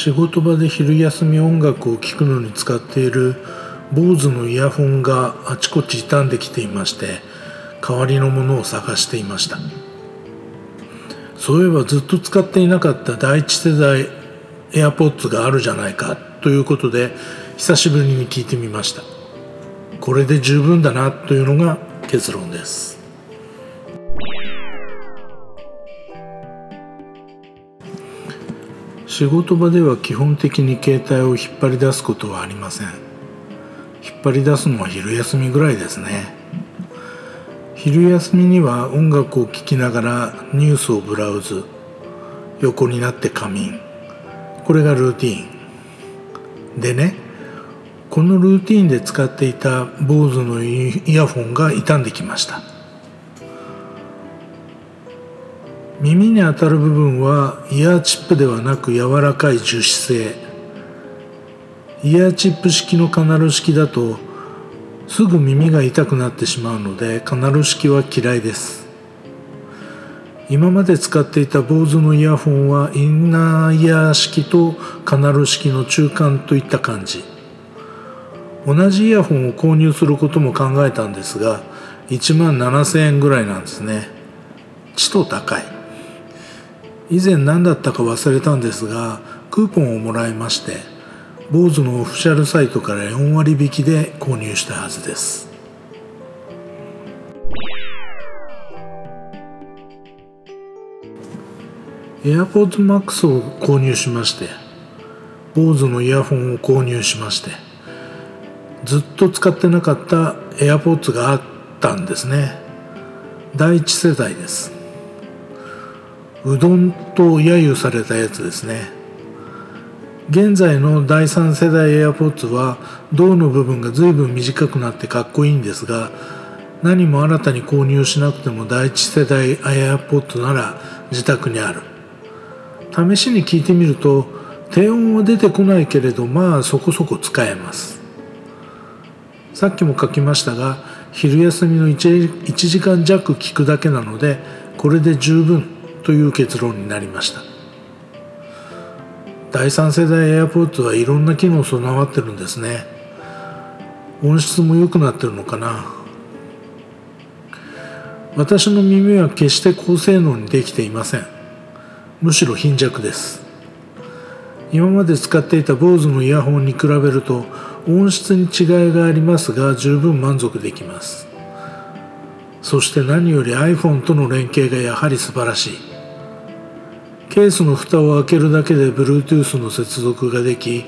仕事場で昼休み音楽を聴くのに使っている坊主のイヤホンがあちこち傷んできていまして代わりのものを探していました。そういえばずっと使っていなかった第一世代 AirPods があるじゃないかということで久しぶりに聞いてみました。これで十分だなというのが結論です。仕事場では基本的に携帯を引っ張り出すことはありません。引っ張り出すのは昼休みぐらいですね。昼休みには音楽を聴きながらニュースをブラウズ。横になって仮眠。これがルーティン。でねこのルーティンで使っていた BOSE のイヤホンが傷んできました。耳に当たる部分はイヤーチップではなく柔らかい樹脂製。イヤーチップ式のカナル式だとすぐ耳が痛くなってしまうのでカナル式は嫌いです。今まで使っていた BOSE のイヤホンはインナーイヤー式とカナル式の中間といった感じ。同じイヤホンを購入することも考えたんですが1万7000円ぐらいなんですね。ちと高い。以前何だったか忘れたんですがクーポンをもらいまして BOSE のオフィシャルサイトから4割引きで購入したはずです。AirPods Max を購入しまして BOSE のイヤホンを購入しましてずっと使ってなかった AirPods があったんですね。第一世代です。うどんと揶揄されたやつですね。現在の第3世代 AirPods は胴の部分が随分短くなってかっこいいんですが何も新たに購入しなくても第一世代 AirPod なら自宅にある。試しに聞いてみると低音は出てこないけれどまあそこそこ使えます。さっきも書きましたが昼休みの 1, 1時間弱聞くだけなのでこれで十分。という結論になりました。第3世代 AirPods はいろんな機能備わってるんですね。音質も良くなってるのかな。私の耳は決して高性能にできていません。むしろ貧弱です。今まで使っていた BOSE のイヤホンに比べると音質に違いがありますが十分満足できます。そして何より iPhone との連携がやはり素晴らしい。ケースの蓋を開けるだけで Bluetooth の接続ができ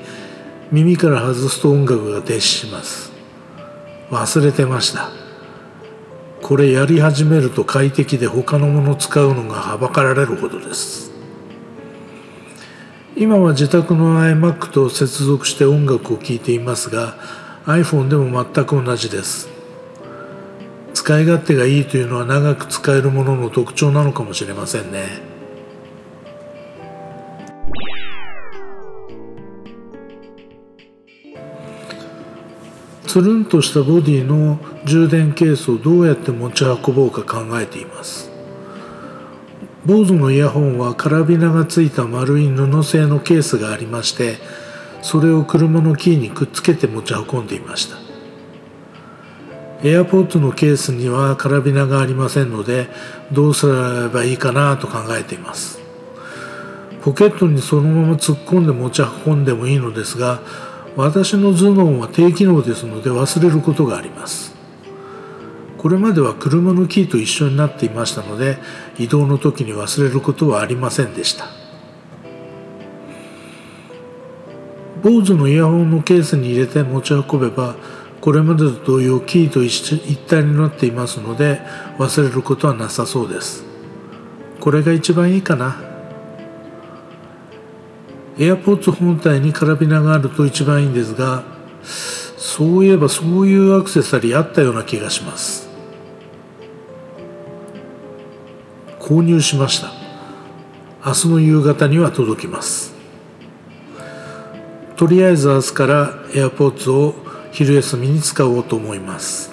耳から外すと音楽が停止します。忘れてました。これやり始めると快適で他のもの使うのがはばかられるほどです。今は自宅の iMac と接続して音楽を聴いていますが iPhone でも全く同じです。使い勝手がいいというのは長く使えるものの特徴なのかもしれませんね。つるんとしたボディの充電ケースをどうやって持ち運ぼうか考えています。BOSE のイヤホンはカラビナがついた丸い布製のケースがありましてそれを車のキーにくっつけて持ち運んでいました。AirPods のケースにはカラビナがありませんのでどうすればいいかなと考えています。ポケットにそのまま突っ込んで持ち運んでもいいのですが私の頭脳は低機能ですので忘れることがあります。これまでは車のキーと一緒になっていましたので移動の時に忘れることはありませんでした。BOSE のイヤホンのケースに入れて持ち運べばこれまでと同様キーと一体になっていますので忘れることはなさそうです。これが一番いいかな。AirPods 本体にカラビナがあると一番いいんですがそういえばそういうアクセサリーあったような気がします。購入しました。明日の夕方には届きます。とりあえず明日から AirPods を昼休みに使おうと思います。